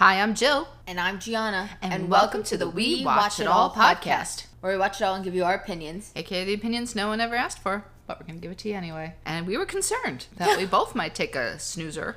Hi, I'm Jill. And I'm Gianna. And welcome to the We Watch It All podcast. where we watch it all and give you our opinions. aka the opinions no one ever asked for, but we're gonna give it to you anyway. And we were concerned that we both might take a snoozer.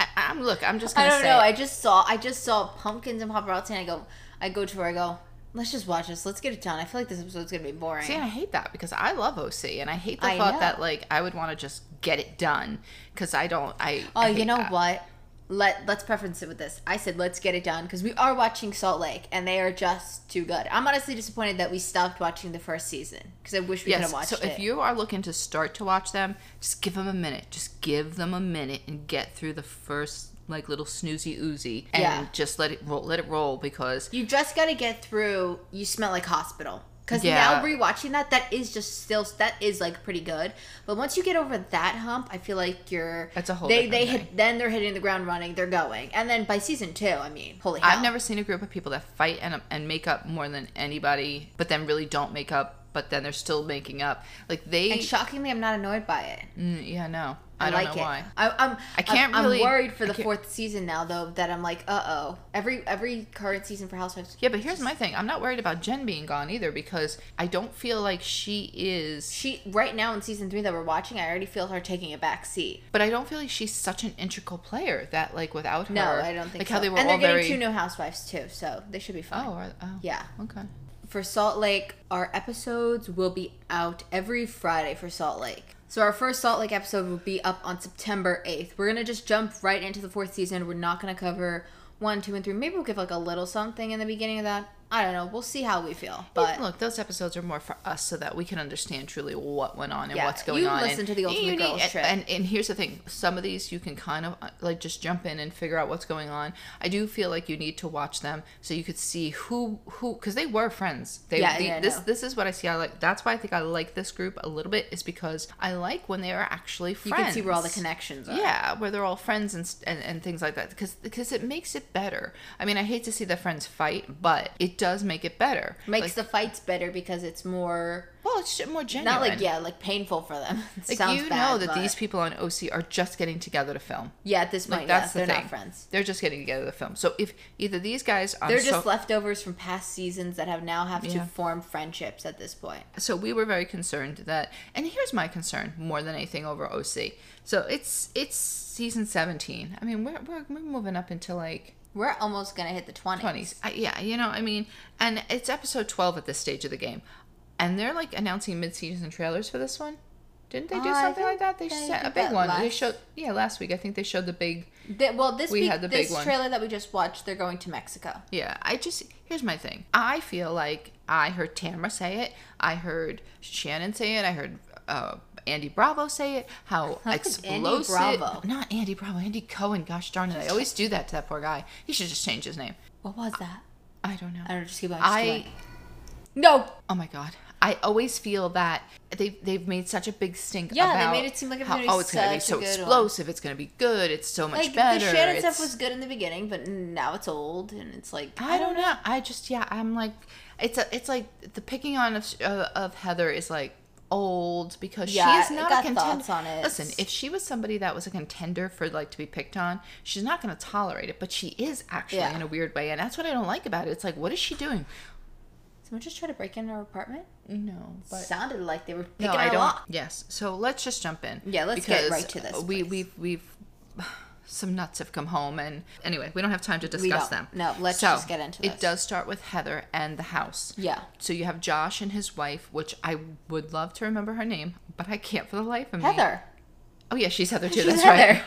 I, I'm look, I'm just I gonna don't say know. I just saw I just saw pumpkins and paparazzi, and I go, I go to where I go. Let's just watch this. Let's get it done. I feel like this episode's gonna be boring. See, I hate that because I love OC, and I hate the I thought know. that like I would want to just get it done because I don't. I oh, I you know that. what? Let Let's preference it with this. I said let's get it done because we are watching Salt Lake, and they are just too good. I'm honestly disappointed that we stopped watching the first season because I wish we could Yes. have watched So it. if you are looking to start to watch them, just give them a minute. Just give them a minute and get through the first like little snoozy oozy and Yeah. just let it roll. Let it roll because You just got to get through. You smell like hospital. Because Yeah. now rewatching that, that is just still that is like pretty good. But once you get over that hump, I feel like you're. That's a whole They they hit then they're hitting the ground running. They're going, and then by season two, I mean, holy hell! I've never seen a group of people that fight and and make up more than anybody, but then really don't make up. But then they're still making up. Like they, And shockingly, I'm not annoyed by it. Mm, yeah, no, I, I, don't like know it. why. I, I'm. I can't I'm, really- I'm worried for the fourth season now, though. That I'm like, uh oh. Every every current season for Housewives. Yeah, but here's my thing. I'm not worried about Jen being gone either because I don't feel like she is. She right now in season three that we're watching, I already feel her taking a back seat. But I don't feel like she's such an integral player that like without her. No, I don't think like so. how they were and they're getting very. two new housewives too, so they should be fine. oh, are- oh, Yeah. Okay. For Salt Lake, our episodes will be out every Friday for Salt Lake. So our first Salt Lake episode will be up on September 8th. We're going to just jump right into the fourth season. We're not going to cover 1, 2, and 3. Maybe we'll give like a little something in the beginning of that. I don't know. We'll see how we feel. But look, those episodes are more for us so that we can understand truly what went on and Yeah, what's going you on. listen and to the Ultimate you need- Girls and, Trip. And, and here's the thing: some of these you can kind of uh, like just jump in and figure out what's going on. I do feel like you need to watch them so you could see who who because they were friends. They, Yeah, the- yeah, this this is what I see. I like that's why I think I like this group a little bit is because I like when they are actually friends. you can see where all the connections are. Yeah, where they're all friends and, and and things like that because because it makes it better. I mean, I hate to see the friends fight, but it does make it better. Makes Like, the fights better because it's more well, it's more genuine. not like yeah, like painful for them. It Like you bad, know that but- these people on OC are just getting together to film. Yeah, at this Like point, that's yeah, the they're thing. not friends. They're just getting together to film. So if either these guys on They're so, just leftovers from past seasons that have now have to form friendships at this point. so we were very concerned that and here's my concern more than anything over OC. So it's it's season 17. I mean, we're we're, we're moving up into like We're almost gonna hit the twenties. 20s. I, yeah, you know, I mean, and it's episode 12 at this stage of the game. And they're like announcing mid-season trailers for this one. Didn't they do Uh, something like that? They they sent a big one. They showed yeah, last week I think they showed the big Th- well, this We week, had the big this one. trailer that we just watched, they're going to Mexico. Yeah, I just here's my thing. I feel like I heard Tamara say it. I heard Shannon say it. I heard uh, Andy Bravo say it. How could Andy explosive! Bravo? Not Andy Bravo. Andy Cohen. Gosh darn it! I always do that to that poor guy. He should just change his name. What was that? I don't know. I don't know. Just keep on. Just keep I on. no. oh my god. I always feel that they they've made such a big stink Yeah, they made it seem like how, oh it's gonna be so good one. explosive it's gonna be good it's so much Like better the Shannon stuff was good in the beginning, but now it's old and it's like I don't know. I just yeah, I'm like it's a it's like the picking on of uh, of Heather is like old because Yeah, she is not a contender. on it. Listen, if she was somebody that was a contender for like to be picked on, she's not going to tolerate it, but she is actually Yeah. in a weird way, and that's what I don't like about it. It's like what is she doing? Someone just tried to break into our apartment. No, but Sounded like they were picking no, I don't. lock. Yes. So let's just jump in. Yeah, let's get right to this, We please. we've we've some nuts have come home, and anyway, we don't have time to discuss them. No, let's So, just get into It this. does start with Heather and the house. Yeah. So you have Josh and his wife, which I would love to remember her name, but I can't for the life of me. Heather. Oh yeah, she's Heather too. She's that's Heather. right.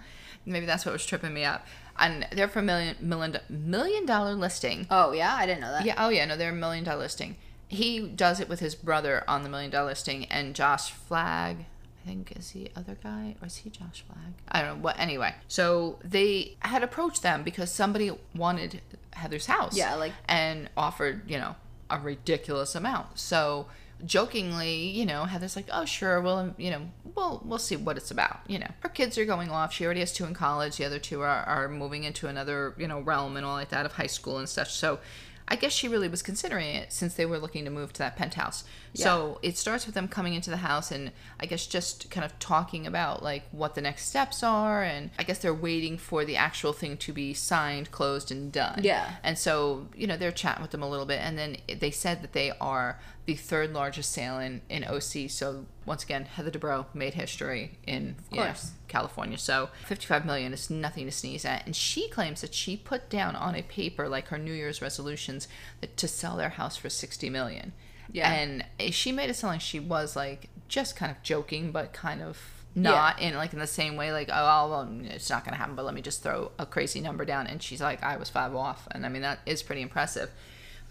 Maybe that's what was tripping me up. And they're for million million million dollar listing. Oh yeah, I didn't know that. Yeah. Oh yeah. No, they're a million dollar listing. He does it with his brother on the million dollar listing, and Josh Flagg. Think is the other guy, or is he Josh Flagg? I don't know. What anyway? So they had approached them because somebody wanted Heather's house. Yeah, like- and offered you know a ridiculous amount. So jokingly, you know, Heather's like, "Oh, sure, well, um, you know, we'll we'll see what it's about." You know, her kids are going off. She already has two in college. The other two are, are moving into another, you know, realm and all like that of high school and such. So, I guess she really was considering it since they were looking to move to that penthouse. So it starts with them coming into the house and I guess just kind of talking about like what the next steps are and I guess they're waiting for the actual thing to be signed, closed and done. Yeah. And so, you know, they're chatting with them a little bit and then they said that they are the third largest sale in, OC. So once again, Heather Dubrow made history in know. California. So 55 million is nothing to sneeze at. And she claims that she put down on a paper like her New Year's resolutions that, to sell their house for 60 million. Yeah. And eh, she made it sound like she was like just kind of joking, but kind of not in like in the same way like oh well, um, it's not gonna happen but let me just throw a crazy number down and she's like i was five off and i mean that is pretty impressive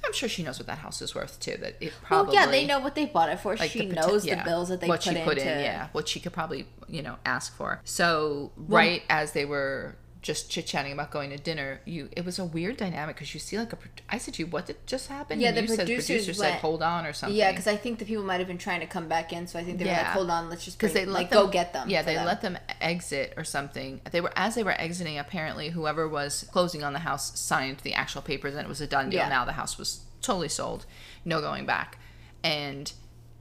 i'm sure she knows what that house is worth too that it probably well, yeah, they know what they bought it for. like she the knows yeah, the bills that they what put, she put into. in, yeah, what she could probably you know ask for. So right as they were just chit chatting about going to dinner, you it was a weird dynamic because you see like a. I said to you, what did just happen? Yeah, And the you said producers producer said hold on or something. Yeah, because I think the people might have been trying to come back in, so I think they were like, "Hold on, let's just because they like them, go get them." Yeah, they them. let them exit or something. They were as they were exiting. Apparently, whoever was closing on the house signed the actual papers, and it was a done deal. Yeah. Now the house was totally sold, no going back, and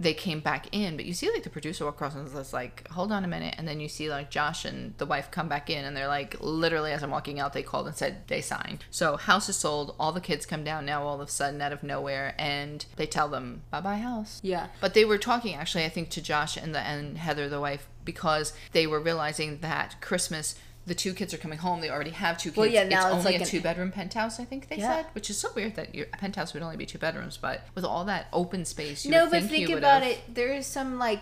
they came back in. But you see, like the producer walk across and was like, "Hold on a minute," and then you see like Josh and the wife come back in, and they're like, literally as I'm walking out, they called and said they signed. So house is sold. All the kids come down now, all of a sudden, out of nowhere, and they tell them, "Bye bye house." Yeah. But they were talking actually, I think, to Josh and the and Heather, the wife, because they were realizing that Christmas the two kids are coming home. They already have two kids. Well, yeah, now it's it's only like a two bedroom penthouse. I think they Yeah. said, which is so weird that your penthouse would only be two bedrooms. But with all that open space, you no, but think, think about it. There is some like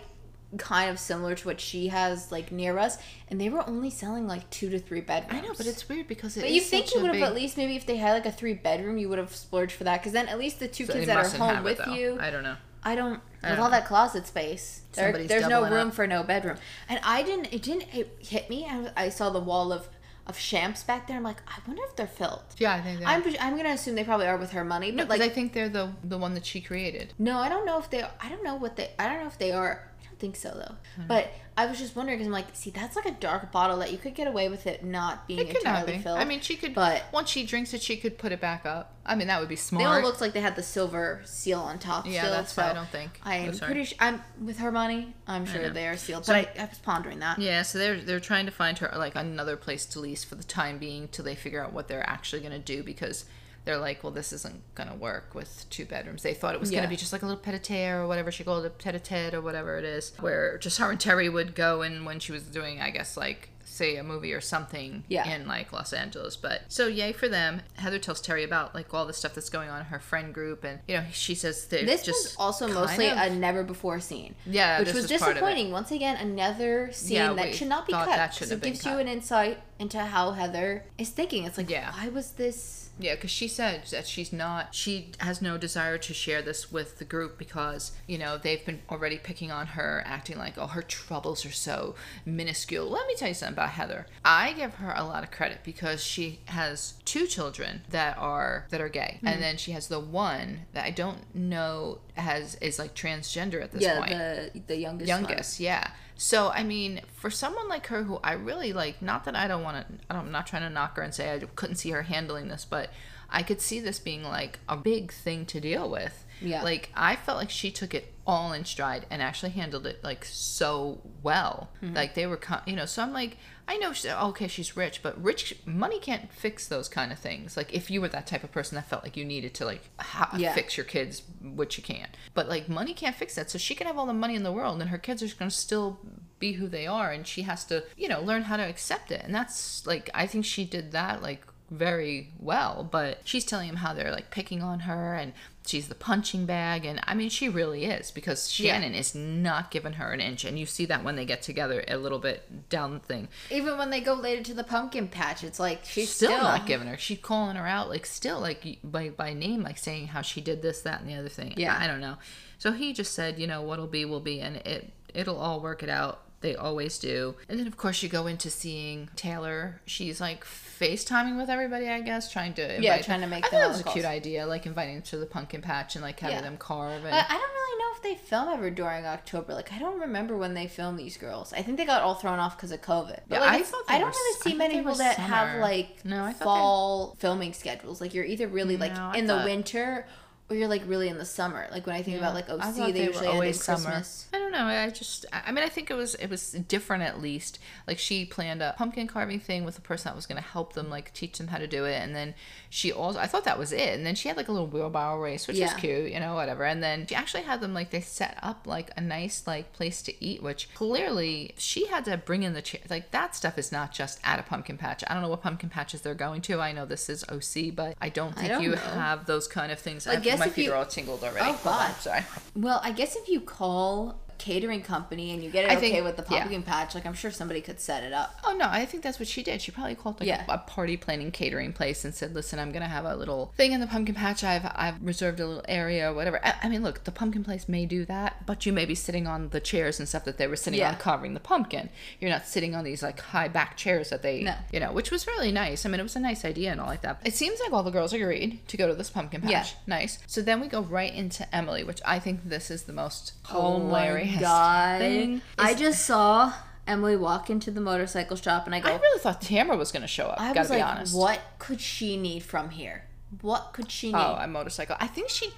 kind of similar to what she has like near us, and they were only selling like two to three bedrooms. I know, but it's weird because it But is you think you would have big- at least maybe if they had like a three bedroom, you would have splurged for that because then at least the two They kids that are home it, with you. I don't know. I don't I with don't all know. that closet space. There, there's no room up. for no bedroom, and I didn't. It didn't it hit me. I, I saw the wall of of champs back there. I'm like, I wonder if they're filled. Yeah, I think they I'm I'm gonna assume they probably are with her money, but because like I think they're the the one that she created. no, I don't know if they. I don't know what they. I don't know if they are. Think so though. Hmm. But I was just wondering because I'm like, see, that's like a dark bottle that you could get away with it not being It could not entirely be. filled. I mean, she could. but- once she drinks it, she could put it back up. I mean, that would be smart. they all looked like they had the silver seal on top. Yeah, still, that's so why I don't think. I'm Oh, pretty sure. I'm with her money. I'm sure they are sealed. So- but I, I was pondering that. Yeah, so they're they're trying to find her like another place to lease for the time being till they figure out what they're actually gonna do because they're like, well, this isn't gonna work with two bedrooms. They thought it was Yeah. gonna be just like a little pet-a-terre or whatever she called it, tete-a-tete or whatever it is, where just her and Terry would go and when she was doing, I guess, like say a movie or something Yeah. in like Los Angeles. But so yay for them. Heather tells Terry about like all the stuff that's going on in her friend group, and you know she says This just was also mostly of- a never before scene. Yeah, which was was part of it. disappointing. Once again, another scene Yeah, that should not be cut. that it have been gives you an insight into how Heather is thinking. It's like, Yeah. why was this? Yeah, because she said that she's not, she has no desire to share this with the group because, you know, they've been already picking on her, acting like, oh, her troubles are so minuscule. Let me tell you something about Heather. I give her a lot of credit because she has two children that are that are gay, Hmm. and then she has the one that I don't know has is like transgender at this yeah, point the the youngest. one. youngest yeah so i mean for someone like her who i really like not that i don't want to i'm not trying to knock her and say i couldn't see her handling this but i could see this being like a big thing to deal with Yeah. like i felt like she took it all in stride and actually handled it like so well Mm-hmm. like they were you know so i'm like i know she, okay she's rich but rich money can't fix those kind of things. Like if you were that type of person that felt like you needed to like ha- Yeah. fix your kids which you can't. But like money can't fix that. So she can have all the money in the world and her kids are going to still be who they are and she has to you know learn how to accept it. And that's like i think she did that like very well but she's telling him how they're like picking on her and she's the punching bag and i mean she really is because Yeah. shannon is not giving her an inch and you see that when they get together a little bit down the thing Even when they go later to the pumpkin patch, it's like she's still, still, not giving her. She's calling her out, like still like by by name, like saying how she did this, that, and the other thing. Yeah. I don't know. So he just said, you know, what'll be will be, and it it'll all work it out. They always do. And then of course you go into seeing Taylor. She's like FaceTiming with everybody, I guess, trying to invite trying to make I thought on was a calls. cute idea, like inviting them to the pumpkin patch and like having Yeah. them carve. And I don't really know if they film ever during October. Like I don't remember when they filmed these girls. I think they got all thrown off because of COVID. But Yeah, like, I thought they I don't were really see many people that have like No, I thought they- fall filming schedules. Like you're either really like No, I in the winter or you're like really in the summer. Like when I think about like I OC, they, they usually always summer. Christmas. I don't know. I just, I I mean, I think it was it was different at least. Like she planned a pumpkin carving thing with the person that was going to help them, like teach them how to do it, and then she also, I thought that was it, and then she had like a little wheelbarrow race, which Yeah. is cute, you know, whatever. And then she actually had them like they set up like a nice like place to eat, which clearly she had to bring in the chair. Like that stuff is not just at a pumpkin patch. I don't know what pumpkin patches they're going to. I know this is OC, but I don't think don't you know. have those kind of things. I I guess my if feet you- are all tingled already. Oh, God. sorry. Well, I guess if you call catering company and you get it I okay think- with the yeah. pumpkin patch, like I'm sure somebody could set it up. Oh no, I think that's what she did. She probably called like Yeah. a party planning catering place and said, "Listen, I'm gonna have a little thing in the pumpkin patch. I've I've reserved a little area, or whatever." I, I mean, look, the pumpkin place may do that, but you may be sitting on the chairs and stuff that they were sitting Yeah. on covering the pumpkin. You're not sitting on these like high back chairs that they, No. you know, which was really nice. I mean, it was a nice idea and all like that. It seems like all the girls agreed to go to this pumpkin patch. Yeah. Nice. So then we go right into Emily, which I think this is the most Oh hilarious my god! thing. I just saw Emily walk into the motorcycle shop, and I go, I really thought Tamara was gonna show up. I gotta was be like, honest. what could she need from here? What could she oh, need? Oh, a motorcycle. I think she.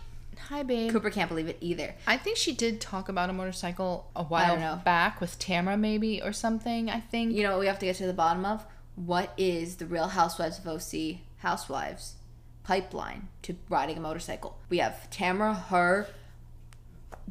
Hi, babe. Cooper can't believe it either. I think she did talk about a motorcycle a while know. back with Tamara, maybe or something. I think. You know what we have to get to the bottom of? What is the Real Housewives of OC Housewives pipeline to riding a motorcycle? We have Tamara, her,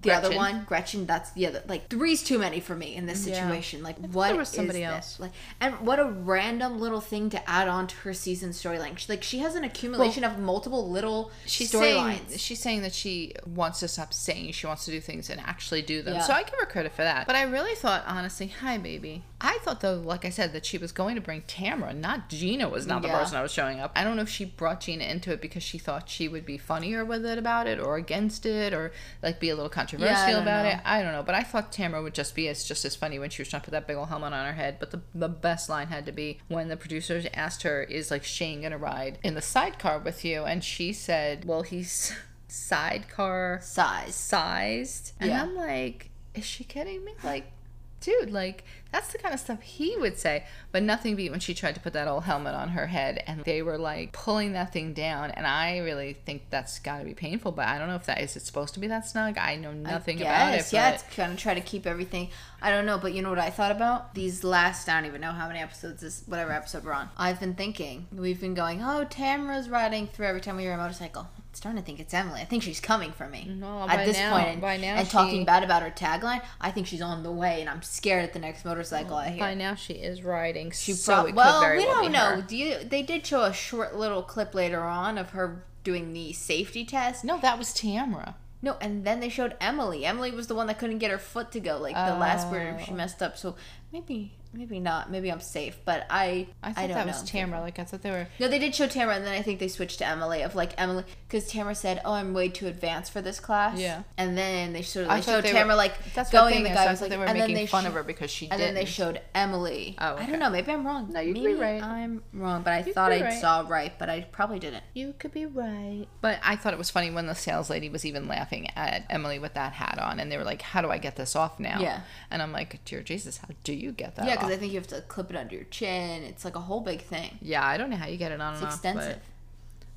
the other one, Gretchen. That's the other. Like three's too many for me in this Yeah. situation. Like what there was is somebody this? else. Like, and what a random little thing to add on to her season storyline. She- Like she has an accumulation of multiple little storylines. she's saying that she wants to stop saying she wants to do things and actually do them. Yeah. So I give her credit for that. But I really thought, honestly, hi baby. I thought though, like I said, that she was going to bring Tamara, not Gina was not the Yeah. person I was showing up. I don't know if she brought Gina into it because she thought she would be funnier with it about it or against it or like be a little controversial don't about know. it. I don't know. But I thought Tamara would just be as just as funny when she was trying to put that big old helmet on her head. But the the best line had to be when the producers asked her, Is like Shane gonna ride in the sidecar with you? And she said, Well he's sidecar size. sized. And Yeah. I'm like, is she kidding me? Like, dude, like that's the kind of stuff he would say. But nothing beat when she tried to put that old helmet on her head and they were like pulling that thing down. And I really think that's got to be painful. But I don't know if that is it supposed to be that snug. I know nothing about it. Yes, yeah, but- it's of try to keep everything. I don't know, but you know what I thought about these last. I don't even know how many episodes this, whatever episode we're on. I've been thinking. We've been going. Oh, Tamara's riding through every time we hear a motorcycle. Starting to think it's Emily. I think she's coming for me. No, by at this now- point, and, by now and she- talking bad about her tagline. I think she's on the way, and I'm scared at the next motorcycle I hear. By now she is riding. She so prob- well, very we well don't know. her. Do you? They did show a short little clip later on of her doing the safety test. No, that was Tamara. No, and then they showed Emily. Emily was the one that couldn't get her foot to go, like the last oh. word she Oh. messed up. So maybe, maybe not. Maybe I'm safe, but I, I I, thought don't that know. was Tamara. Like I thought they were. No, they did show Tamara, and then I think they switched to Emily. Of like Emily, because Tamara said, "Oh, I'm way too advanced for this class." Yeah. And then they showed I they showed they Tamara were- like That's going. The the guy I was like, they were and then making they fun sho- of her because she And didn't. then they showed Emily. Oh, I don't know. Maybe I'm wrong. No, you could be right. I'm wrong, but I could thought I right. saw right, but I probably didn't. You could be right. But I thought it was funny when the sales lady was even laughing at Emily with that hat on, and they were like, "How do I get this off now?" Yeah. And I'm like, "Dear Jesus, how do you get that?" Yeah, off? Because I think you have to clip it under your chin. It's like a whole big thing. yeah, I don't know how you get it on It's and off. extensive.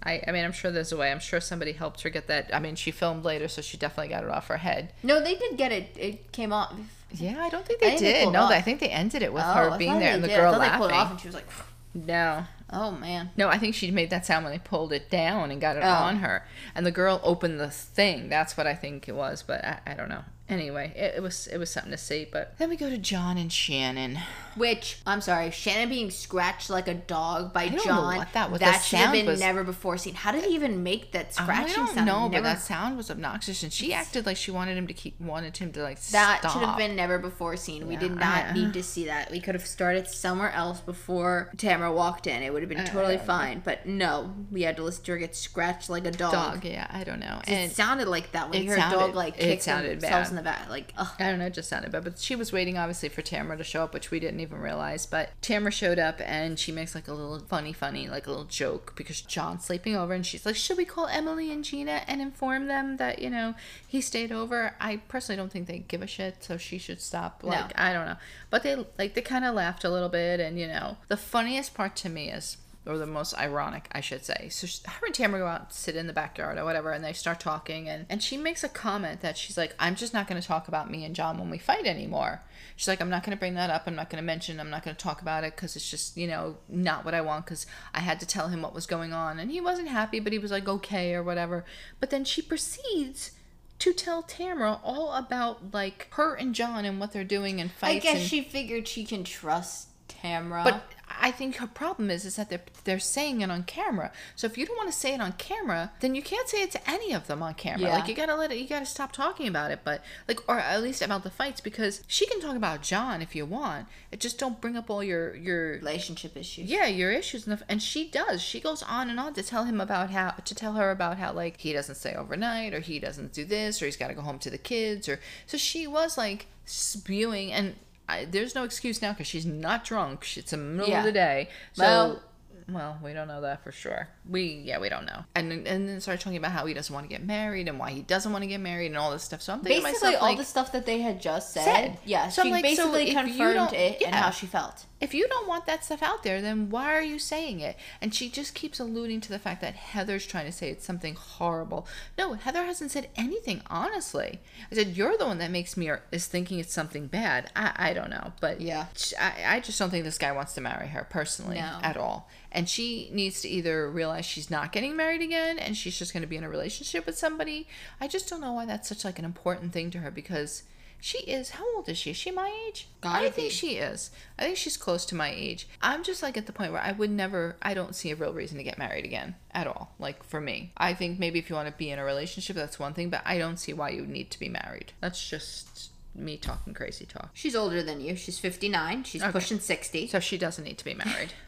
But I, I mean, I'm sure there's a way. I'm sure somebody helped her get that. I mean, she filmed later, so she definitely got it off her head. No, they did get it. It came off. Yeah, I don't think they think did. pulled no, off. I think they ended it with Oh, her being there and the did. girl I thought they pulled it off, and she was like, No, "Oh man." No, I think she made that sound when they pulled it down and got it Oh. on her. And the girl opened the thing. That's what I think it was, but I, I don't know. Anyway, it, it was it was something to see. But then we go to John and Shannon. Which I'm sorry, Shannon being scratched like a dog by John. that was. That should have sound been was- never before seen. How did he even make that scratching I don't sound? know, Never- but that sound was obnoxious, and she acted like she wanted him to keep wanted him to like that stop. should have been never before seen. We Yeah, did not need to see that. We could have started somewhere else before Tamara walked in. It would have been uh, totally don't know. fine. But no, we had to listen to her get scratched like a dog. dog. Yeah, I don't know. It sounded like that when you heard a sounded- dog like it kick sounded themselves bad. in the back. Like, ugh. I don't know, it just sounded bad. But she was waiting, obviously, for Tamara to show up, which we didn't even realize. But Tamara showed up and she makes like a little funny, funny, like a little joke because John's sleeping over and she's like, Should we call Emily and Gina and inform them that, you know, he stayed over? I personally don't think they give a shit, so she should stop. Like, No. I don't know. But they, like, they kind of laughed a little bit. And, you know, the funniest part to me is or the most ironic, I should say. So she, her and Tamara go out, sit in the backyard or whatever, and they start talking. And, and she makes a comment that she's like, I'm just not going to talk about me and John when we fight anymore. She's like, I'm not going to bring that up. I'm not going to mention. I'm not going to talk about it because it's just, you know, not what I want because I had to tell him what was going on. And he wasn't happy, but he was like, okay or whatever. But then she proceeds to tell Tamara all about like her and John and what they're doing and fighting. I guess and, she figured she can trust Tamara. but I think her problem is is that they're they're saying it on camera. So if you don't want to say it on camera, then you can't say it to any of them on camera. Yeah. Like you gotta let it. You gotta stop talking about it. But like, or at least about the fights, because she can talk about John if you want. It just don't bring up all your your relationship issues. yeah your issues and, and she does she goes on and on to tell him about how to tell her about how like he doesn't stay overnight or he doesn't do this or he's got to go home to the kids or so she was like spewing and I, there's no excuse now because she's not drunk She- it's the middle Yeah. of the day so Well- well we don't know that for sure we yeah we don't know and and then started talking about how he doesn't want to get married and why he doesn't want to get married and all this stuff so i'm thinking Basically, myself all like the stuff that they had just said. Said. Yeah, So she like, basically you confirmed it and how she felt. if you don't want that stuff out there, then why are you saying it? And she just keeps alluding to the fact that Heather's trying to say it's something horrible. No, Heather hasn't said anything, honestly. I said, You're the one that makes me or is thinking it's something bad. I, I don't know. But Yeah. I, I just don't think this guy wants to marry her personally No. at all. And she needs to either realize she's not getting married again and she's just going to be in a relationship with somebody. I just don't know why that's such like an important thing to her because she is how old is she? Is she my age? Gotta I think be. she is. I think she's close to my age. I'm just like at the point where I would never I don't see a real reason to get married again at all. Like for me. I think maybe if you want to be in a relationship that's one thing, but I don't see why you need to be married. That's just me talking crazy talk. She's older than you. She's 59. She's Okay. pushing 60. So she doesn't need to be married.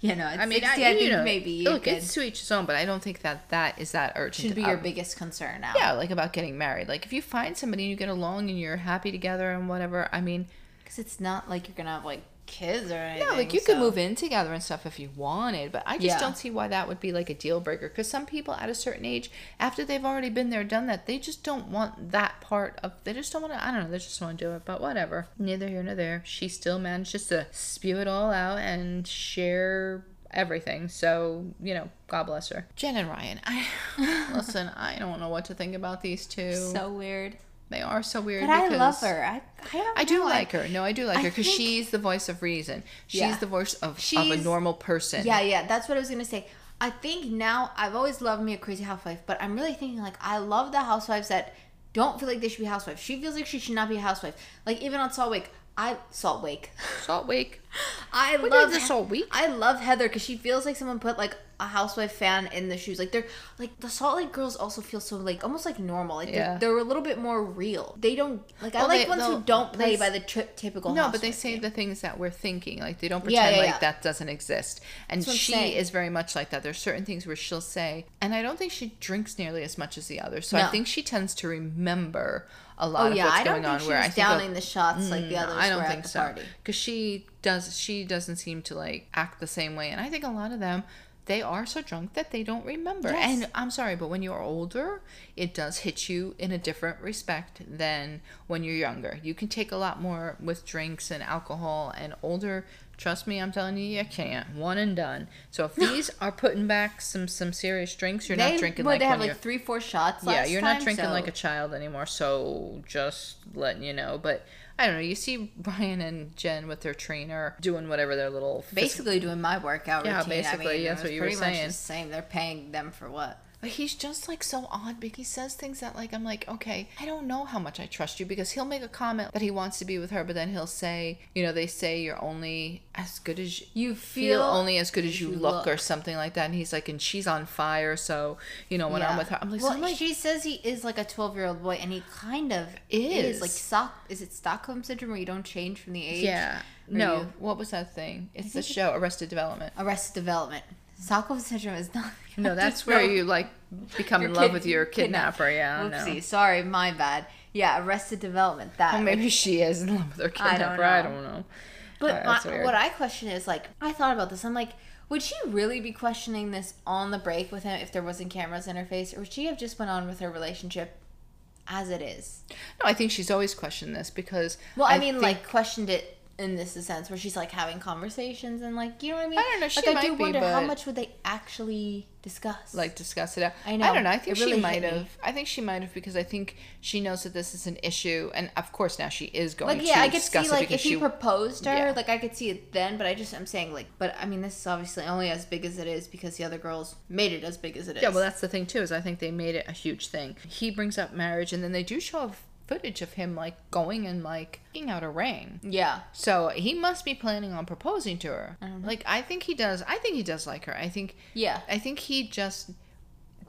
You know, at I mean, 60, I, I, think know, maybe you look, could, it's to each his own, but I don't think that that is that urgent. should be your Um, biggest concern now. yeah, like about getting married. Like if you find somebody and you get along and you're happy together and whatever, I mean, Because it's not like you're going to have, like, kids or anything. yeah, like you could move in together and stuff if you wanted, but I just Yeah. don't see why that would be like a deal breaker. Because some people at a certain age, after they've already been there, done that, they just don't want that part of. They just don't want to. I don't know. They just want to do it. But whatever. Neither here nor there. She still manages to spew it all out and share everything. So you know, God bless her. Jen and Ryan. I listen. I don't know what to think about these two. So weird. They are so weird. But I love her. I, I, don't I do know, like her. No, I do like I her because think- she's the voice of reason. She's Yeah. the voice of, of a normal person. Yeah, yeah, that's what I was gonna say. I think now I've always loved me a crazy housewife, but I'm really thinking like I love the housewives that don't feel like they should be housewives. She feels like she should not be a housewife. Like even on Salt Lake, I Salt Lake. Salt Wake. I What love is the Salt Week? I love Heather because she feels like someone put like a housewife fan in the shoes. Like they're like the Salt Lake girls also feel so like almost like normal. Like Yeah. they're, they're a little bit more real. They don't like I like they- ones who don't play by the tri- typical. No, but they say game. the things that we're thinking. Like they don't pretend yeah, like yeah. that doesn't exist. And That's what I'm she is very much like that. There's certain things where she'll say, and I don't think she drinks nearly as much as the others. So I think she tends to remember a lot Oh of yeah, what's I don't going think on. Where I think downing the shots like the mm, others I don't were think at the so. party. Because she does. She doesn't seem to like act the same way. And I think a lot of them. They are so drunk that they don't remember. Yes. And I'm sorry, but when you're older, it does hit you in a different respect than when you're younger. You can take a lot more with drinks and alcohol, and older, trust me, I'm telling you, you can't. One and done. So if these are putting back some some serious drinks, you're they, not drinking like they have when like you're three, four shots. yeah, you're time, not drinking so- like a child anymore. So just letting you know. But I don't know. You see Ryan and Jen with their trainer doing whatever their little basically doing my workout Yeah, routine. basically, I mean, that's what you were pretty much saying. the same. They're paying them for what? But he's just like so odd because he says things that like I'm like, okay, I don't know how much I trust you because he'll make a comment that he wants to be with her, but then he'll say, you know, they say you're only as good as You feel feel only as good as you, you look, look. or something like that. And he's like, and she's on fire, so you know when I'm with her, I'm like, well, so I'm like, she says he is like a 12 year old boy, and he kind of Is. Like, stock, is it Stockholm syndrome where you don't change from the age? yeah, no, you- what was that thing? It's the show Arrested Development. Arrested Development. Stockholm syndrome is not. No, that's where you like become in love kid- with your kidnap- kidnapper. Yeah, I know. Oopsie, sorry, my bad. Yeah, Arrested Development. That Well, maybe she is in love with her I don't kidnapper. I don't know. But Uh, my, what I question is like I thought about this. I'm like, would she really be questioning this on the break with him if there wasn't cameras in her face, or would she have just went on with her relationship as it is? No, I think she's always questioned this because. Well, I, mean, think- like questioned it in this sense where she's like having conversations and like you know what I mean. I don't know, she like, I might do be, wonder how much would they actually discuss. like discuss it out. I know. I don't know. I think really she might me. have. I think she might have because I think she knows that this is an issue, and of course now she is going like yeah, to I could discuss see it like because if he she. proposed to her, Yeah. like I could see it then. But I just I'm saying like, but I mean this is obviously only as big as it is because the other girls made it as big as it is. yeah, well, that's the thing too. Is I think they made it a huge thing. He brings up marriage, and then they do show footage of him like going and like taking out a ring. yeah. So he must be planning on proposing to her. Like I think he does. I think he does like her. I think Yeah. I think he just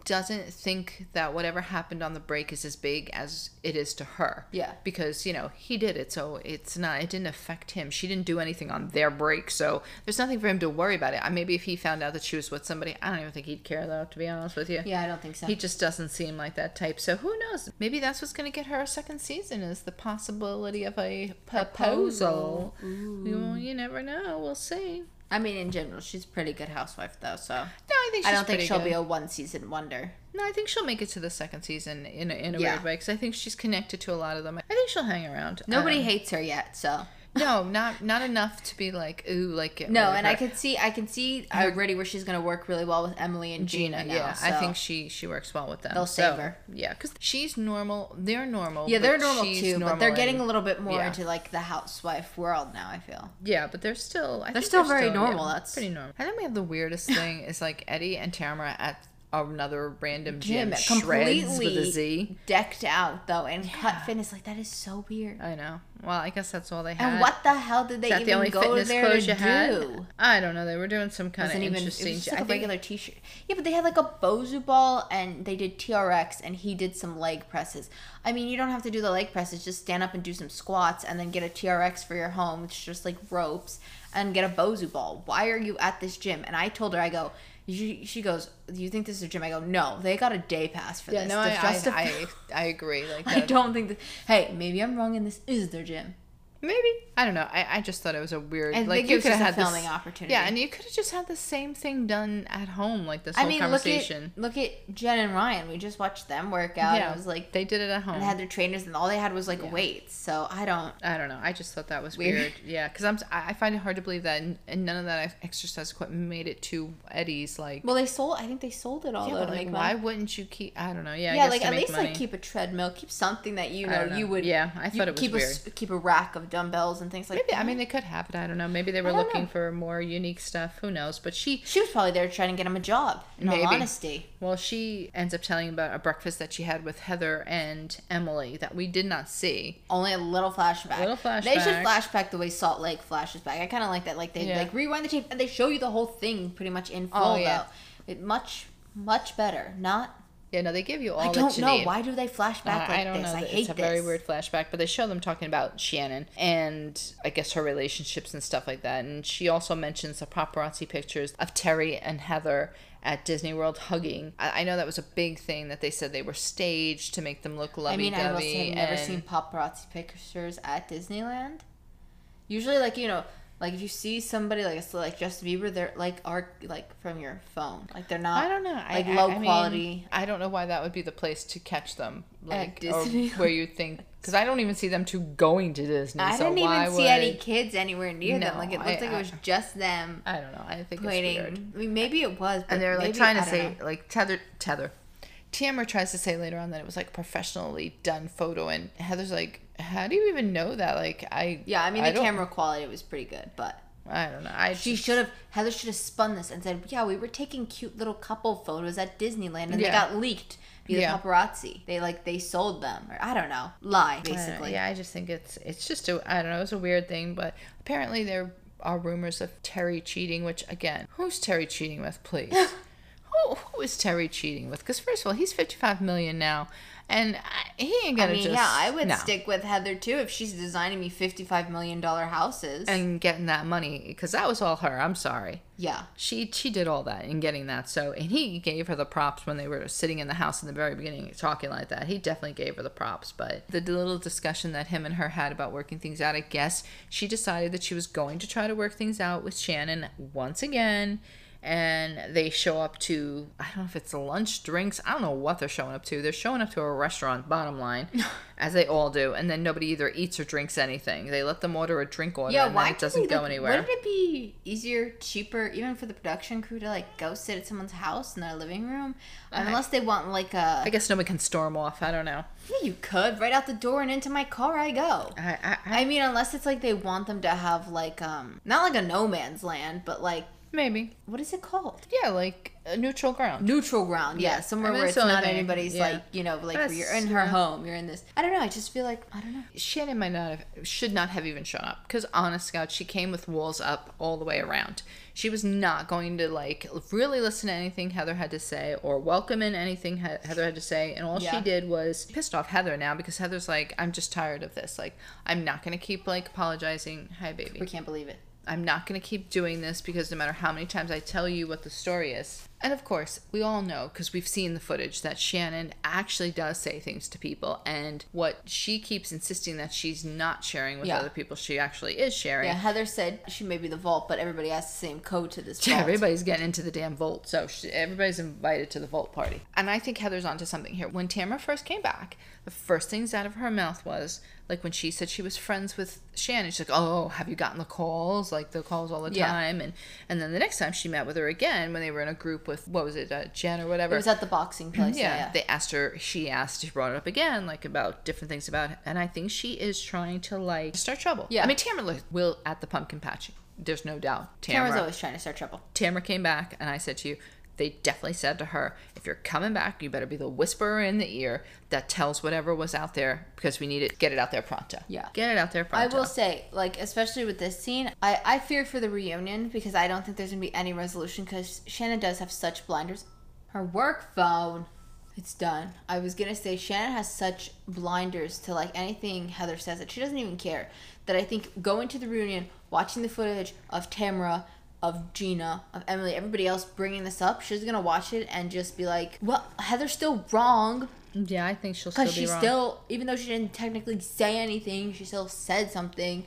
doesn't think that whatever happened on the break is as big as it is to her. Yeah. Because, you know, he did it, so it's not it didn't affect him. She didn't do anything on their break, so there's nothing for him to worry about it. Maybe if he found out that she was with somebody, I don't even think he'd care though, to be honest with you. Yeah, I don't think so. He just doesn't seem like that type. So who knows? Maybe that's what's going to get her a second season is the possibility of a proposal. Well, you never know. We'll see. I mean, in general, she's a pretty good housewife, though. So No, I think she's I don't think she'll good. be a one season wonder. No, I think she'll make it to the second season in a, in a Yeah. weird way because I think she's connected to a lot of them. I think she'll hang around. Nobody Um, hates her yet, so no, not not enough to be like ooh, like no. And I could see, I can see already where she's gonna work really well with Emily and Gina. Gina, now, yeah, I think she she works well with them. They'll So, save her. Yeah, because she's normal. They're normal. yeah, they're normal too, but they're getting and- a little bit more yeah. into like the housewife world now. I feel. Yeah, but they're still. I They're think still very normal, yeah, that's- pretty normal. I think we have the weirdest thing is like Eddie and Tamara at another random gym, Jim shreds completely with a Z. decked out though and cut fitness like that is so weird. I know. Well, I guess that's all they had. And what the hell did they even the go there to do? had? I don't know. They were doing some kind of even it was just I like a think- regular t-shirt. Yeah, but they had like a BOSU ball and they did TRX and he did some leg presses. I mean, you don't have to do the leg presses. Just stand up and do some squats and then get a TRX for your home. It's just like ropes and get a BOSU ball. Why are you at this gym? And I told her, I go. She, she goes, do you think this is a gym? I go, no, they got a day pass for Yeah, this. no, I, I, I, I agree. Like I don't think that. Hey, maybe I'm wrong, and this is their gym. Maybe I don't know. I, I just thought it was a weird. I like you could have had this- filming opportunity. Yeah, and you could have just had the same thing done at home, like this I whole mean, look conversation. at look at Jen and Ryan. We just watched them work out. yeah, It was like they did it at home. and they had their trainers, and all they had was like Yeah. weights. So I don't. I don't know. I just thought that was Weird. weird. Yeah, because I'm I find it hard to believe that and none of that exercise equipment made it to Eddie's. Like, Well, they sold. I think they sold it all yeah, though like, why wouldn't you keep? I don't know. Yeah, Yeah, like at least money. like keep a treadmill, keep something that you know know. you would. Yeah, I thought it was keep weird. A, keep a rack of dumbbells and things like Maybe that. I mean they could have it. I don't know. Maybe they were looking know. for more unique stuff. Who knows? But she, she was probably there trying to get him a job. In Maybe. all honesty, well, she ends up telling about a breakfast that she had with Heather and Emily that we did not see. only a little flashback. Little flashback. They should flashback. flashback the way Salt Lake flashes back. I kind of like that. Like they Yeah. like rewind the tape and they show you the whole thing pretty much in oh, full Oh, yeah. though. It much much better. Not. Yeah, no, they give you all. I don't know need. why do they flash back Uh, like I don't this. know. I hate It's a this. very weird flashback, but they show them talking about Shannon and I guess her relationships and stuff like that. And she also mentions the paparazzi pictures of Terry and Heather at Disney World hugging. I, I know that was a big thing that they said they were staged to make them look lovey I mean, I will dovey. say I've never and- seen paparazzi pictures at Disneyland. Usually, like you know, like if you see somebody like so like Justin Bieber, they're like are like from your phone. Like they're not. I don't know. Like I, low I mean, quality. I don't know why that would be the place to catch them. Like where you think because I don't even see them two going to Disney. I so didn't even see any kids anywhere near them. Like it I- looked like it I- was just them I don't know. I think it's weird. I mean, maybe it was. But and they're like trying to say know. like tether tether tamara tries to say later on that it was like professionally done photo and heather's like how do you even know that like i Yeah, I mean the don't- camera quality was pretty good, but i don't know i she just- should have Heather should have spun this and said, "Yeah, we were taking cute little couple photos at Disneyland, and they got leaked via Yeah. paparazzi. They like they sold them, or I don't know, lie I know. basically." yeah i just think it's it's just a i don't know it's a weird thing but apparently there are rumors of terry cheating which again who's terry cheating with please who who is Terry cheating with? Because first of all, he's fifty five million now, and he ain't gonna I mean, just. yeah, I would no. stick with Heather too if she's designing me fifty-five million dollar houses. and getting that money because that was all her. I'm sorry. yeah, She she did all that and getting that. So and he gave her the props when they were sitting in the house in the very beginning talking like that. He definitely gave her the props. But the little discussion that him and her had about working things out, I guess she decided that she was going to try to work things out with Shannon once again. And they show up to I don't know if it's lunch, drinks, I don't know what they're showing up to. They're showing up to a restaurant, bottom line, as they all do, and then nobody either eats or drinks anything. They let them order a drink order yeah. and Why then it doesn't go they- anywhere. Wouldn't it be easier, cheaper, even for the production crew to like go sit at someone's house in their living room, unless they want like a I guess nobody can storm off. I don't know. Yeah, you could. Right out the door and into my car I go. I, I, I I mean, unless it's like they want them to have like um not like a no man's land, but like maybe. what is it called? Yeah, like a neutral ground. Neutral ground. Yeah, Yeah. somewhere I mean, where it's not thing. anybody's Yeah. like you know like you're in her yeah. home, you're in this. I don't know. I just feel like I don't know. Shannon might not have, should not have even shown up because, honest God, she came with walls up all the way around. She was not going to like really listen to anything Heather had to say or welcome in anything he- Heather had to say, and all she did was pissed off Heather now because Heather's like, I'm just tired of this. Like, I'm not gonna keep like apologizing. Hi, baby. We can't believe it. I'm not going to keep doing this because no matter how many times I tell you what the story is. And of course, we all know because we've seen the footage that Shannon actually does say things to people. And what she keeps insisting that she's not sharing with Yeah. other people, she actually is sharing. Yeah, Heather said she may be the vault, but everybody has the same code to this Yeah, vault. everybody's getting into the damn vault, so she, everybody's invited to the vault party. And I think Heather's onto something here. When Tamara first came back, the first things out of her mouth was like when she said she was friends with Shannon. She's like, "Oh, have you gotten the calls? Like the calls all the Yeah. time?" And and then the next time she met with her again, when they were in a group with what was it, uh, Jen or whatever. It was at the boxing place. yeah, Yeah, they asked her. She asked. She brought it up again, like about different things about. And I think she is trying to like start trouble. Yeah. I mean, Tamara will at the pumpkin patch. There's no doubt. Tamara's Tamara, always trying to start trouble. Tamara came back, and I said to you, they definitely said to her, if you're coming back, you better be the whisperer in the ear that tells whatever was out there because we need it. Get it out there pronto. Yeah. Get it out there pronto. I will say, like, especially with this scene, I, I fear for the reunion because I don't think there's going to be any resolution because Shannon does have such blinders. Her work phone, it's done. I was going to say, Shannon has such blinders to, like, anything Heather says that she doesn't even care. That I think going to the reunion, watching the footage of Tamara, of Gina, of Emily, everybody else bringing this up, she's to watch it and just be like, well, Heather's still wrong Yeah, I think she'll still because she still, even though she didn't technically say anything, she still said something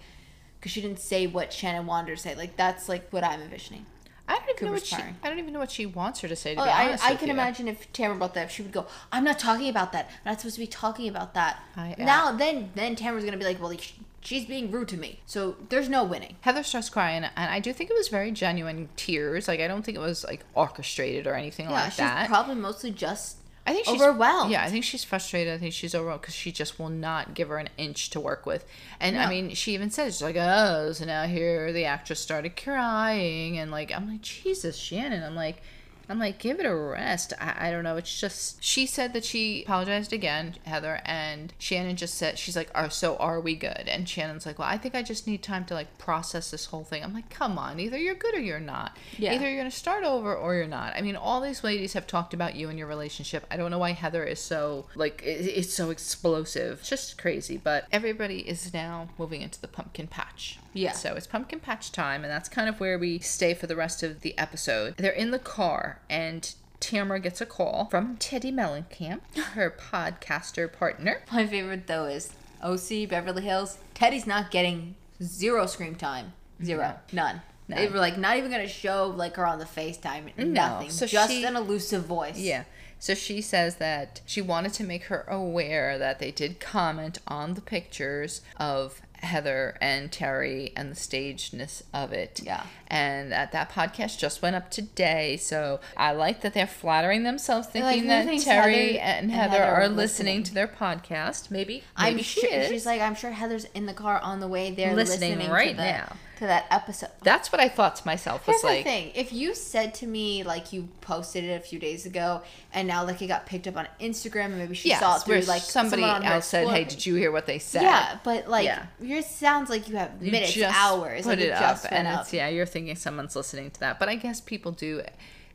because she didn't say what Shannon wanted her to say. Like that's like what I'm envisioning. I don't even know what Cooper's she. I don't even know what she wants her to say. To Oh, be I, honest I with can you. imagine if Tamara brought that up, she would go, "I'm not talking about that. I'm not supposed to be talking about that." I- now, then, then Tamara's gonna be like, "Well, like, she's being rude to me." So there's no winning. Heather starts crying, and I do think it was very genuine tears. Like I don't think it was like orchestrated or anything like that. Yeah, like she's that. probably mostly just I think she's overwhelmed. Yeah, I think she's frustrated. I think she's overwhelmed because she just will not give her an inch to work with. And I mean, she even says she's like, "Oh, so now here the actress started crying," and like I'm like, Jesus, Shannon. I'm like. I'm like, give it a rest. I, I don't know. It's just she said that she apologized again, Heather, and Shannon just said she's like, "Are so are we good?" And Shannon's like, "Well, I think I just need time to like process this whole thing." I'm like, "Come on, either you're good or you're not. Yeah. Either you're gonna start over or you're not." I mean, all these ladies have talked about you and your relationship. I don't know why Heather is so like it, it's so explosive. It's just crazy. But everybody is now moving into the pumpkin patch. Yeah. So it's pumpkin patch time, and that's kind of where we stay for the rest of the episode. They're in the car, and Tamara gets a call from Teddi Mellencamp, her podcaster partner. My favorite though is OC Beverly Hills. Teddi's not getting zero screen time. Zero. None. They None. were like not even gonna show like her on the FaceTime. Nothing. so just she- an elusive voice. Yeah. So she says that she wanted to make her aware that they did comment on the pictures of Heather and Terry and the stagedness of it. Yeah. And that that podcast just went up today. So I like that they're flattering themselves thinking who that Terry Heather and and Heather, Heather are listening listening? to their podcast. Maybe. I'm maybe sure she is. she's like, I'm sure Heather's in the car on the way there Listening listening, right the, now. To that episode. That's what I thought to myself. Was Here's like, the thing: if you said to me like you posted it a few days ago, and now like it got picked up on Instagram, and maybe she yes, saw it through like somebody else said, "Hey, did you hear what they said?" Yeah, but like Yeah. yours sounds like you have You minutes, just hours, put like it just up, and up. it's yeah, you're thinking someone's listening to that. But I guess people do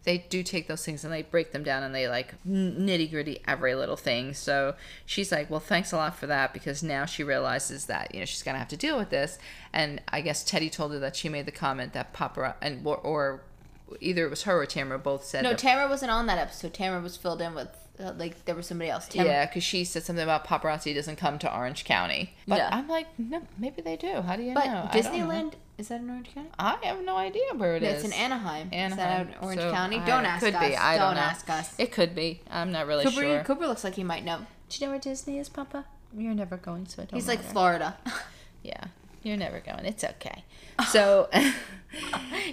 they do take those things and they break them down and they like nitty gritty every little thing. So she's like, well, thanks a lot for that because now she realizes that you know she's gonna have to deal with this. And I guess Teddi told her that she made the comment that paparazzi and or, or either it was her or Tamara both said No, Tamara wasn't on that episode. Tamara was filled in with uh, like there was somebody else. Tamara, Yeah, because she said something about paparazzi doesn't come to Orange County. But Yeah. I'm like, no, maybe they do. How do you But know? I don't know. Disneyland is that in Orange County? I have no idea where it is. It's in Anaheim. Is Anaheim. that in Orange So, County? I- Don't it ask could us. Be. I don't, know. ask us. It could be. I'm not really Cooper, sure. Cooper looks like he might know. Do you know where Disney is, Papa? You're never going, so it don't He's like. Florida. Yeah, you're never going. It's okay. So,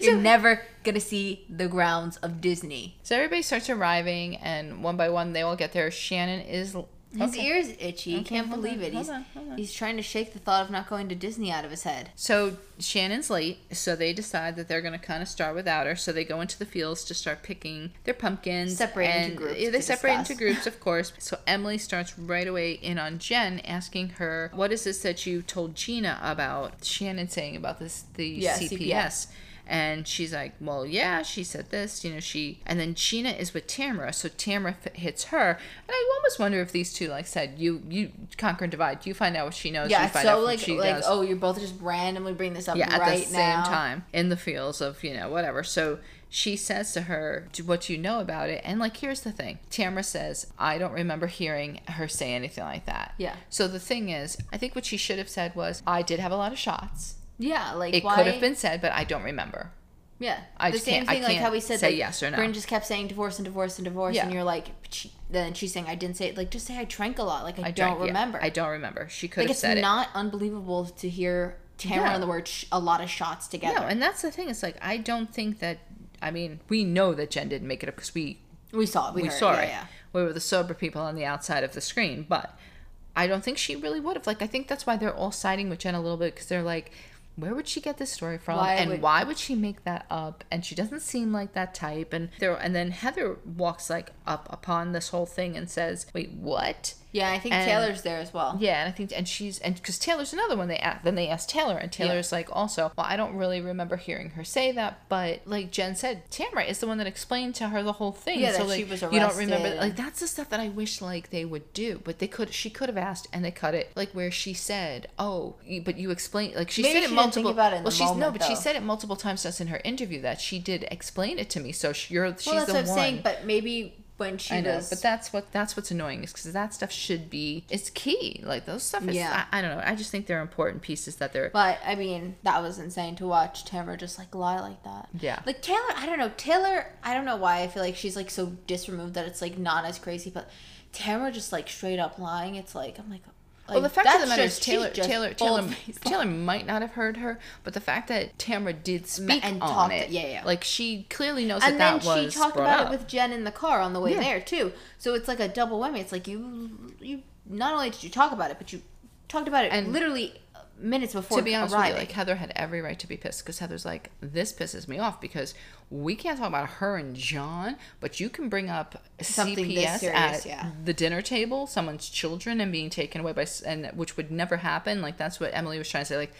You're never gonna see the grounds of Disney. so everybody starts arriving, and one by one, they all get there. Shannon is. His okay. ears itchy. He Okay, can't believe on, it. hold He's on, hold on. he's trying to shake the thought of not going to Disney out of his head. So Shannon's late, so they decide that they're going to kind of start without her. So they go into the fields to start picking their pumpkins. Separate into groups they separate discuss. into groups, of course. So Emily starts right away in on Jen, asking her, "What is this that you told Gina about Shannon saying about this the Yeah, CPS?" CPS. And she's like, "Well, yeah, she said this, you know." She and then Gina is with Tamara, so Tamara f- hits her, and I almost wonder if these two, like said, you you conquer and divide. You find out what she knows. Yeah, you find so like she like oh, you're both just randomly bring this up yeah, right at the now. same time in the fields of you know whatever. So she says to her, What "Do "What you know about it?" And like, here's the thing: Tamara says, "I don't remember hearing her say anything like that." Yeah. So the thing is, I think what she should have said was, "I did have a lot of shots. Yeah, like It why? could have been said, but I don't remember." Yeah, I the just same can't- I thing like how we said say like, yes or no. Bryn just kept saying divorce and divorce and divorce, Yeah. and you're like, she, then she's saying I didn't say it. Like just say I drank a lot. Like I, I don't drank- yeah, remember. I don't remember. She could Like have it's said it. not unbelievable to hear Tamara Yeah. and the word sh- a lot of shots together. No, and that's the thing. It's like I don't think that. I mean, we know that Jen didn't make it up because we we saw it. We, we heard saw it. it. Yeah, We were the sober people on the outside of the screen, but I don't think she really would have. Like, I think that's why they're all siding with Jen a little bit because they're like, where would she get this story from, Why and would- why would she make that up? And she doesn't seem like that type. And there, and then Heather walks like up upon this whole thing and says, "Wait, what?" Yeah. I think And- Taylor's there as well. Yeah, and I think, and she's, and because Taylor's another one. They asked, then they asked Taylor, and Taylor's like, also, well, I don't really remember hearing her say that, but like Jen said, Tamara is the one that explained to her the whole thing. Yeah, so that like, she was you don't remember, like that's the stuff that I wish like they would do, but they could. She could have asked, and they cut it, like where she said, "Oh, but you explained," like she Maybe said it multiple. it well, she's no, moment, but she said it multiple times to us in her interview that she did explain it to me. So she, you're, she's that's the what I'm one. saying. But maybe when she I know, was, but that's what that's what's annoying is because that stuff should be it's key. Like those stuff is Yeah. I, I don't know. I just think they're important pieces that they're But I mean, that was insane to watch Tamara just like lie like that. Yeah. Like Taylor, I don't know. Taylor, I don't know why I feel like she's like so disremoved that it's like not as crazy. But Tamara just like straight up lying. It's like I'm like. Well. The like, fact of the matter is Taylor Taylor Taylor Taylor might not have heard her, but the fact that Tamara did speak and on it, yeah, yeah. like she clearly knows and that that was. And then she talked about up. it with Jen in the car on the way Yeah. there too. So it's like a double whammy. It's like you you not only did you talk about it, but you talked about it And- literally minutes before to be honest with you, like Heather had every right to be pissed because Heather's like, this pisses me off because we can't talk about her and John, but you can bring up Something this CPS serious, at yeah. the dinner table, someone's children and being taken away by, s- and which would never happen. Like that's what Emily was trying to say. Like,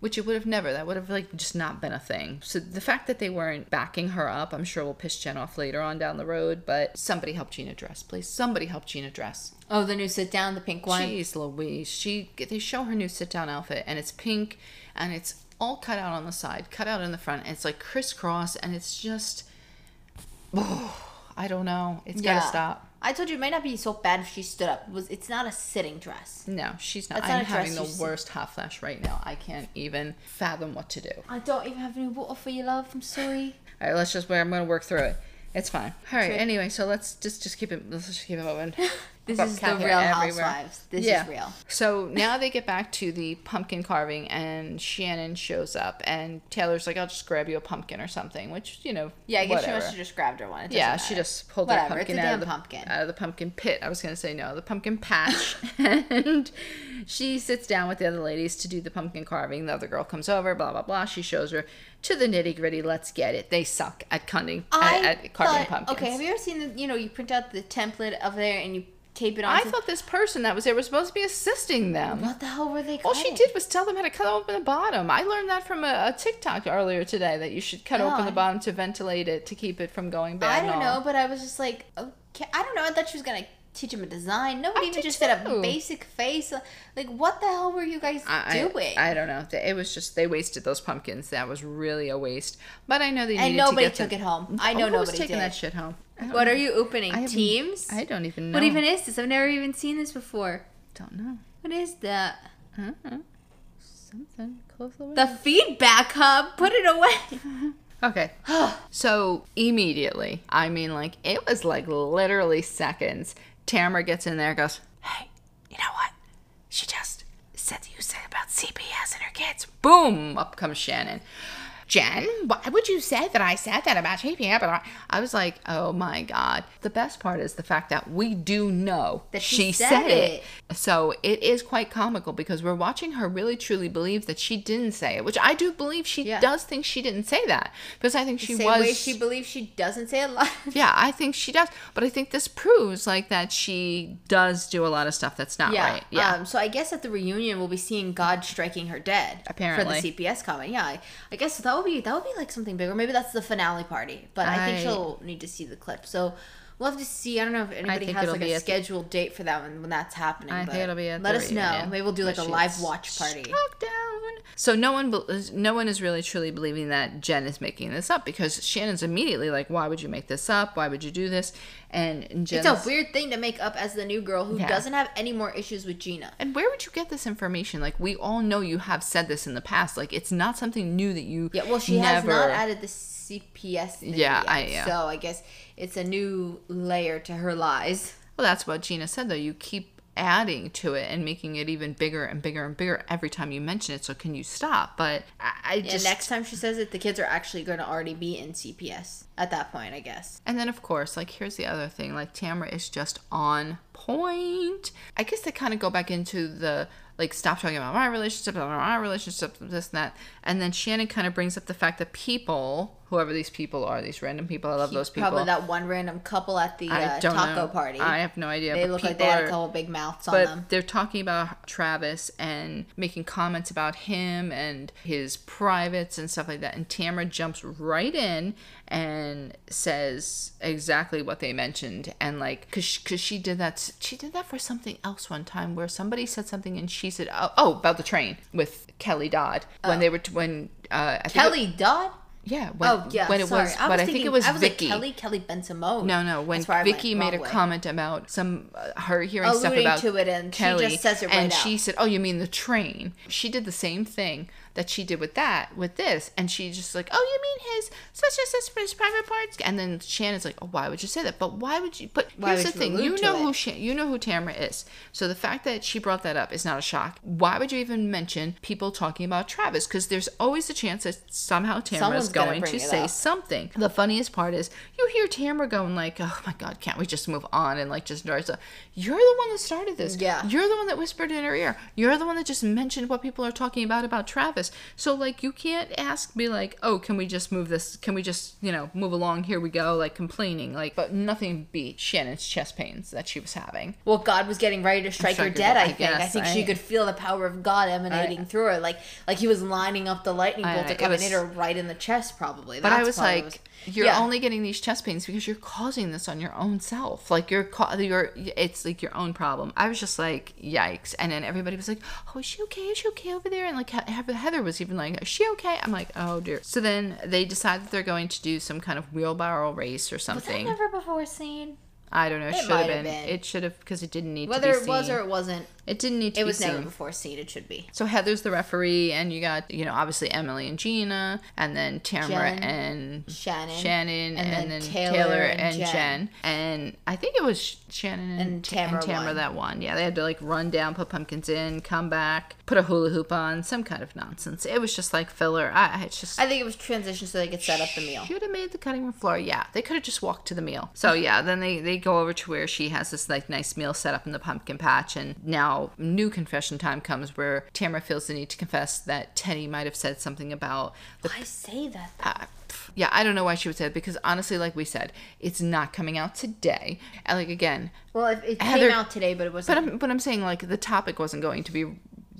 which it would have never. That would have like just not been a thing. So the fact that they weren't backing her up, I'm sure will piss Jen off later on down the road. But somebody help Gina dress, please. Somebody help Gina dress. oh, the new sit down, the pink one. Jeez Louise. She they show her new sit down outfit and it's pink and it's all cut out on the side, cut out in the front. And it's like crisscross and it's just oh, I don't know. It's gotta stop. I told you it might not be so bad if she stood up. It was it's not a sitting dress. No, she's not. That's I'm not a dress having the worst hot flash right now. I can't even fathom what to do. I don't even have any water for you, love. I'm sorry. All right, let's just. Wear I'm gonna work through it. It's fine. All right. True. Anyway, so let's just just keep it. Let's just keep it moving. This is the real everywhere. housewives. This Yeah. is real. So now they get back to the pumpkin carving, and Shannon shows up, and Taylor's like, "I'll just grab you a pumpkin or something," which you know, Yeah, I guess whatever. she must have just grabbed her one. It Yeah, doesn't she just pulled Whatever, her pumpkin out of the pumpkin. out of the pumpkin pit. I was gonna say no, the pumpkin patch, and she sits down with the other ladies to do the pumpkin carving. The other girl comes over, blah blah blah. She shows her to the nitty gritty. Let's get it. They suck at cunning I at, at carving thought, pumpkins. okay, have you ever seen the? You know, you print out the template of there and you tape it on. I thought this person that was there was supposed to be assisting them. What the hell were they? All she did was tell them how to cut open the bottom. I learned that from a, a TikTok earlier today that you should cut open the bottom to ventilate it to keep it from going bad. I don't know, but I was just like, okay, I don't know. I thought she was gonna teach him a design. Nobody I even just did a basic face. Like, what the hell were you guys I, doing? I, I don't know. It was just they wasted those pumpkins. That was really a waste. But I know they and nobody to get took them. it home. I know Oh, who was taking did. that shit home. What know. are you opening? I Teams? I don't even know. What even is this? I've never even seen this before. Don't know. What is that? Uh-uh. Something close the The feedback hub. Put it away. Okay. so immediately, I mean, like, it was like literally seconds. Tamara gets in there and goes, Hey, you know what? She just said you said about CPS and her kids. Boom! Up comes Shannon. Jen, why would you say that I said that about CPS? But I- I was like, oh my God. The best part is the fact that we do know That she, she said, said it. So it is quite comical because we're watching her really truly believe that she didn't say it, which I do believe she Yeah. does think she didn't say that because I think she Same was. way she believes she doesn't say a lot. yeah, I think she does, but I think this proves like that she does do a lot of stuff that's not Yeah. right. Yeah, Um, so I guess at the reunion we'll be seeing God striking her dead. Apparently. For the CPS comment. Yeah. I, I guess that would be that would be like something big, or maybe that's the finale party. But I, think I- she'll need to see the clip. So we'll have to see. I don't know if anybody has like a scheduled date for that when when that's happening. I but think it'll be let us know. reunion. Maybe we'll do like a live watch party. So no one, no one is really truly believing that Jen is making this up because Shannon's immediately like, "Why would you make this up? Why would you do this?" And Jen's, It's a weird thing to make up as the new girl who Yeah. doesn't have any more issues with Gina. And where would you get this information? Like we all know you have said this in the past. Like it's not something new that you. Yeah, well, she has not added the CPS. Yeah, yet, I- yeah. So I guess it's a new layer to her lies. Well, that's what Gina said, though. You keep adding to it and making it even bigger and bigger and bigger every time you mention it. So can you stop? But I, I just next time she says it, the kids are actually going to already be in CPS at that point, I guess. And then, of course, like, here's the other thing. Like, Tamara is just on point. I guess they kind of go back into the, like, stop talking about my relationship, about my relationship, this and that. And then Shannon kind of brings up the fact that people, whoever these people are, these random people, I love those people. Probably that one random couple at the I uh, don't taco know. party. I have no idea. they look like they had a couple big mouths on but them. they're talking about Travis and making comments about him and his privates and stuff like that. And Tamara jumps right in and says exactly what they mentioned. And like, cause, she- cause she did that, she did that for something else one time where somebody said something and she said, oh, oh about the train with Kelly Dodd when they were, t- when, uh, think it- Kelly Dodd? Yeah. When, Oh, yeah. When it sorry. was, I but was I think it was I was Vicki. like Kelly, Kelly Bensimon. No, no. When Vicki made a way. comment about some uh, her hearing stuff about to it and she Kelly, just says it right and out. she said, "Oh, you mean the train?" She did the same thing that she did with that with this, and she just like, "Oh, you mean his such and such for his private parts?" And then Shannon's like, "Oh, why would you say that? But why would you?" But Why here's the thing: you know who Shan- you know who Tamara is, so the fact that she brought that up is not a shock. Why would you even mention people talking about Travis? Because there's always a chance that somehow Tamara's Someone's gonna going to say up. something. The funniest part is you hear Tamara going like, "Oh my God, can't we just move on?" and like just. So you're the one that started this. Yeah. You're the one that whispered in her ear. You're the one that just mentioned what people are talking about about Travis. So like you can't ask, be like, "Oh, can we just move this? Can we just you know move along? Here we go." Like complaining, like, but nothing beat Shannon's chest pains that she was having. Well, God was getting ready to strike her Strike her dead. dead, I I think. I guess. think she could feel the power of God emanating through her, like like he was lining up the lightning I- bolt to come was- and hit her right in the chest, probably. But I was like, what you're Yeah. only getting these chest pains because you're causing this on your own self. Like you're, ca- you're, it's like your own problem. I was just like, yikes. And then everybody was like, oh, is she okay? Is she okay over there? And like He- Heather was even like, is she okay? I'm like, oh dear. So then they decide that they're going to do some kind of wheelbarrow race or something. was that never before seen? I don't know. It It should have been. been. It should have because it didn't need Whether to be Whether it was seen. or it wasn't, it didn't need to be. it was seen. never before seen. It should be. So Heather's the referee, and you got you know obviously Emily and Gina, and then Tamara Jen, and Shannon, Shannon, and, and then, then Taylor, Taylor and, Jen. Jen. and I think it was Shannon and, And Ta- and Tamara Tamara won. that won. Yeah, they had to like run down, put pumpkins in, come back, put a hula hoop on, some kind of nonsense. It was just like filler. I, I it's just I think it was transition so they could set up the meal. should have made the cutting room floor. Yeah, they could have just walked to the meal. So yeah, then they they go over to where she has this like nice meal set up in the pumpkin patch, and now new confession time comes where Tamara feels the need to confess that Teddi might have said something about the Why say that? uh, yeah, I don't know why she would say it because honestly, like we said, it's not coming out today. And like again, Well, it, it Heather- came out today, but it wasn't. I'm but I'm saying like the topic wasn't going to be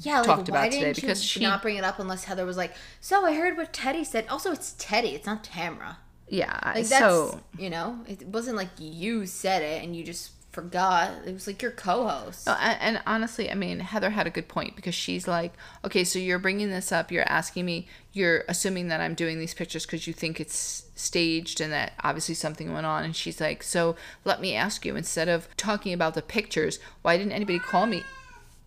yeah, like talked why about today didn't because she not bring it up unless Heather was like, "So I heard what Teddi said." Also, it's Teddi. It's not Tamara. Yeah. Like that's so you know, it wasn't like you said it and you just forgot. It was like your co-host. No, and, and honestly, I mean, Heather had a good point because she's like, okay, so you're bringing this up, you're asking me, you're assuming that I'm doing these pictures because you think it's staged and that obviously something went on. And she's like, so let me ask you, instead of talking about the pictures, why didn't anybody call me?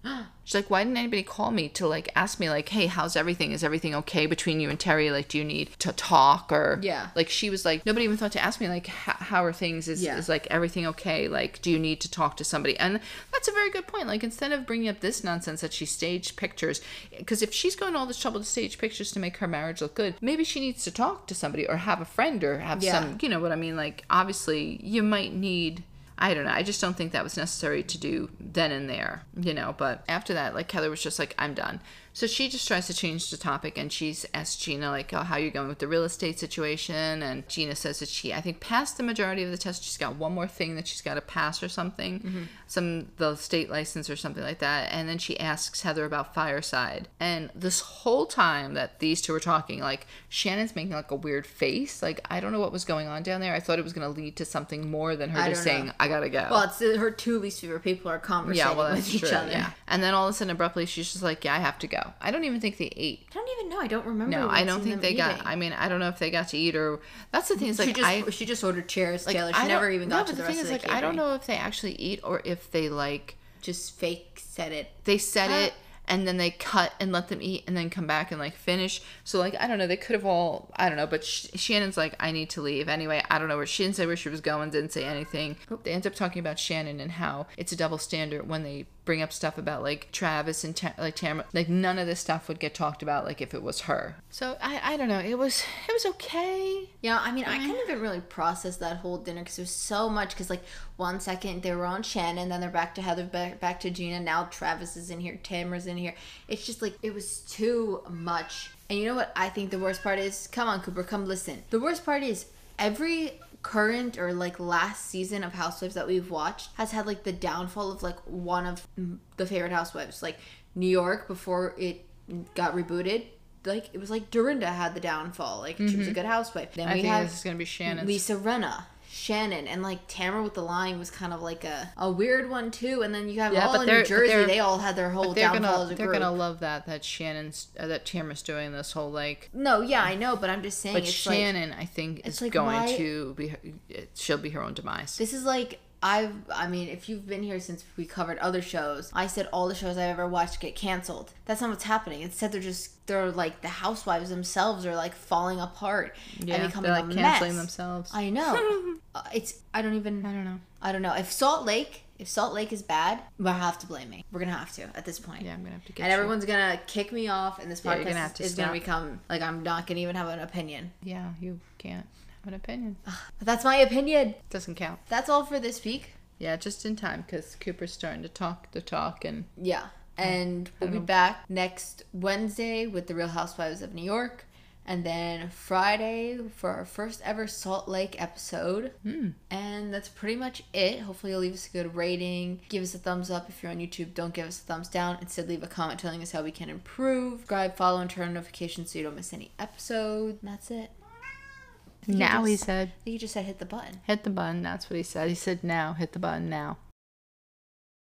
She's like, why didn't anybody call me to like ask me like, hey, how's everything? Is everything okay between you and Terry? Like, do you need to talk or Yeah. Like she was like, nobody even thought to ask me like, how, are things? Is Yeah. is like everything okay? Like, do you need to talk to somebody? And that's a very good point. Like, instead of bringing up this nonsense that she staged pictures, because if she's going to all this trouble to stage pictures to make her marriage look good, maybe she needs to talk to somebody or have a friend or have Yeah. some, you know what I mean? Like, obviously, you might need. I don't know. I just don't think that was necessary to do then and there, you know. But after that, like Heather was just like, I'm done. So she just tries to change the topic and she's asked Gina, like, oh, how you going with the real estate situation? And Gina says that she, I think, passed the majority of the test. She's got one more thing that she's got to pass or something, mm-hmm. some, the state license or something like that. And then she asks Heather about Fireside. And this whole time that these two were talking, like, Shannon's making like a weird face. Like, I don't know what was going on down there. I thought it was going to lead to something more than her I just know. saying, I gotta go. Well, it's her two least favorite people are conversating yeah, well, with each true. other. Yeah. And then all of a sudden, abruptly, she's just like, yeah, I have to go. I don't even think they ate. I don't even know. I don't remember. No, I don't think they got. I mean, I don't know if they got to eat or. That's the thing. Is like she just I. she just ordered chairs, Like, Taylor. She never even no, got but to the, the rest thing of is, the like, I don't know if they actually eat or if they like Just fake said it. they set Uh, it and then they cut and let them eat and then come back and like finish. So like I don't know, they could have all I don't know, but Sh- Shannon's like I need to leave anyway. I don't know where she didn't say where she was going, didn't say anything. They end up talking about Shannon and how it's a double standard when they bring up stuff about like Travis and Ta- like Tamara. Like none of this stuff would get talked about like if it was her. So I I don't know. It was it was okay. Yeah, I mean, I couldn't even really process that whole dinner because there's so much. Because like one second they were on Shannon, then they're back to Heather, back, back to Gina. Now Travis is in here, Tamara's in here. It's just like it was too much. And you know what? I think the worst part is, come on, Cooper, come listen. The worst part is every current or like last season of Housewives that we've watched has had like the downfall of like one of the favorite Housewives, like New York before it got rebooted. Like it was like Dorinda had the downfall. Like she was a mm-hmm. good housewife. Then I we think have this is gonna be Shannon's. Lisa Rinna, Shannon, and like Tamara with the line was kind of like a, a weird one too. And then you have Yeah, all in New Jersey, they're- all had their whole they're downfall gonna as a they're group. gonna love that that Shannon's uh, that Tamara's doing this whole like No, yeah, I know, but I'm just saying But it's like Shannon, I think, it's is like, going why- to be. She'll be her own demise. this is like I've I mean, if you've been here since we covered other shows, I said all the shows I've ever watched get canceled. That's not what's happening. Instead, they're just they're like the housewives themselves are like falling apart yeah, and becoming like a canceling mess. themselves. I know. uh, it's I don't even I don't know. I don't know. If Salt Lake, if Salt Lake is bad, we'll have to blame me. We're gonna have to at this point. Yeah, I'm gonna have to get. And you. everyone's gonna kick me off, and this Yeah, podcast you're gonna is gonna become like I'm not gonna even have an opinion. Yeah, you can't an opinion. Ah, that's my opinion. Doesn't count. That's all for this week. Yeah, just in time because Cooper's starting to talk the talk and Yeah, and we'll be back next Wednesday with the Real Housewives of New York. And then Friday for our first ever Salt Lake episode. Hmm. And that's pretty much it. Hopefully, you'll leave us a good rating. Give us a thumbs up if you're on YouTube. Don't give us a thumbs down. Instead, leave a comment telling us how we can improve. Subscribe, follow, and turn on notifications so you don't miss any episode. And that's it. Now he just- said, I think you just said hit the button. "Hit the button." That's what he said. He said, "Now hit the button now."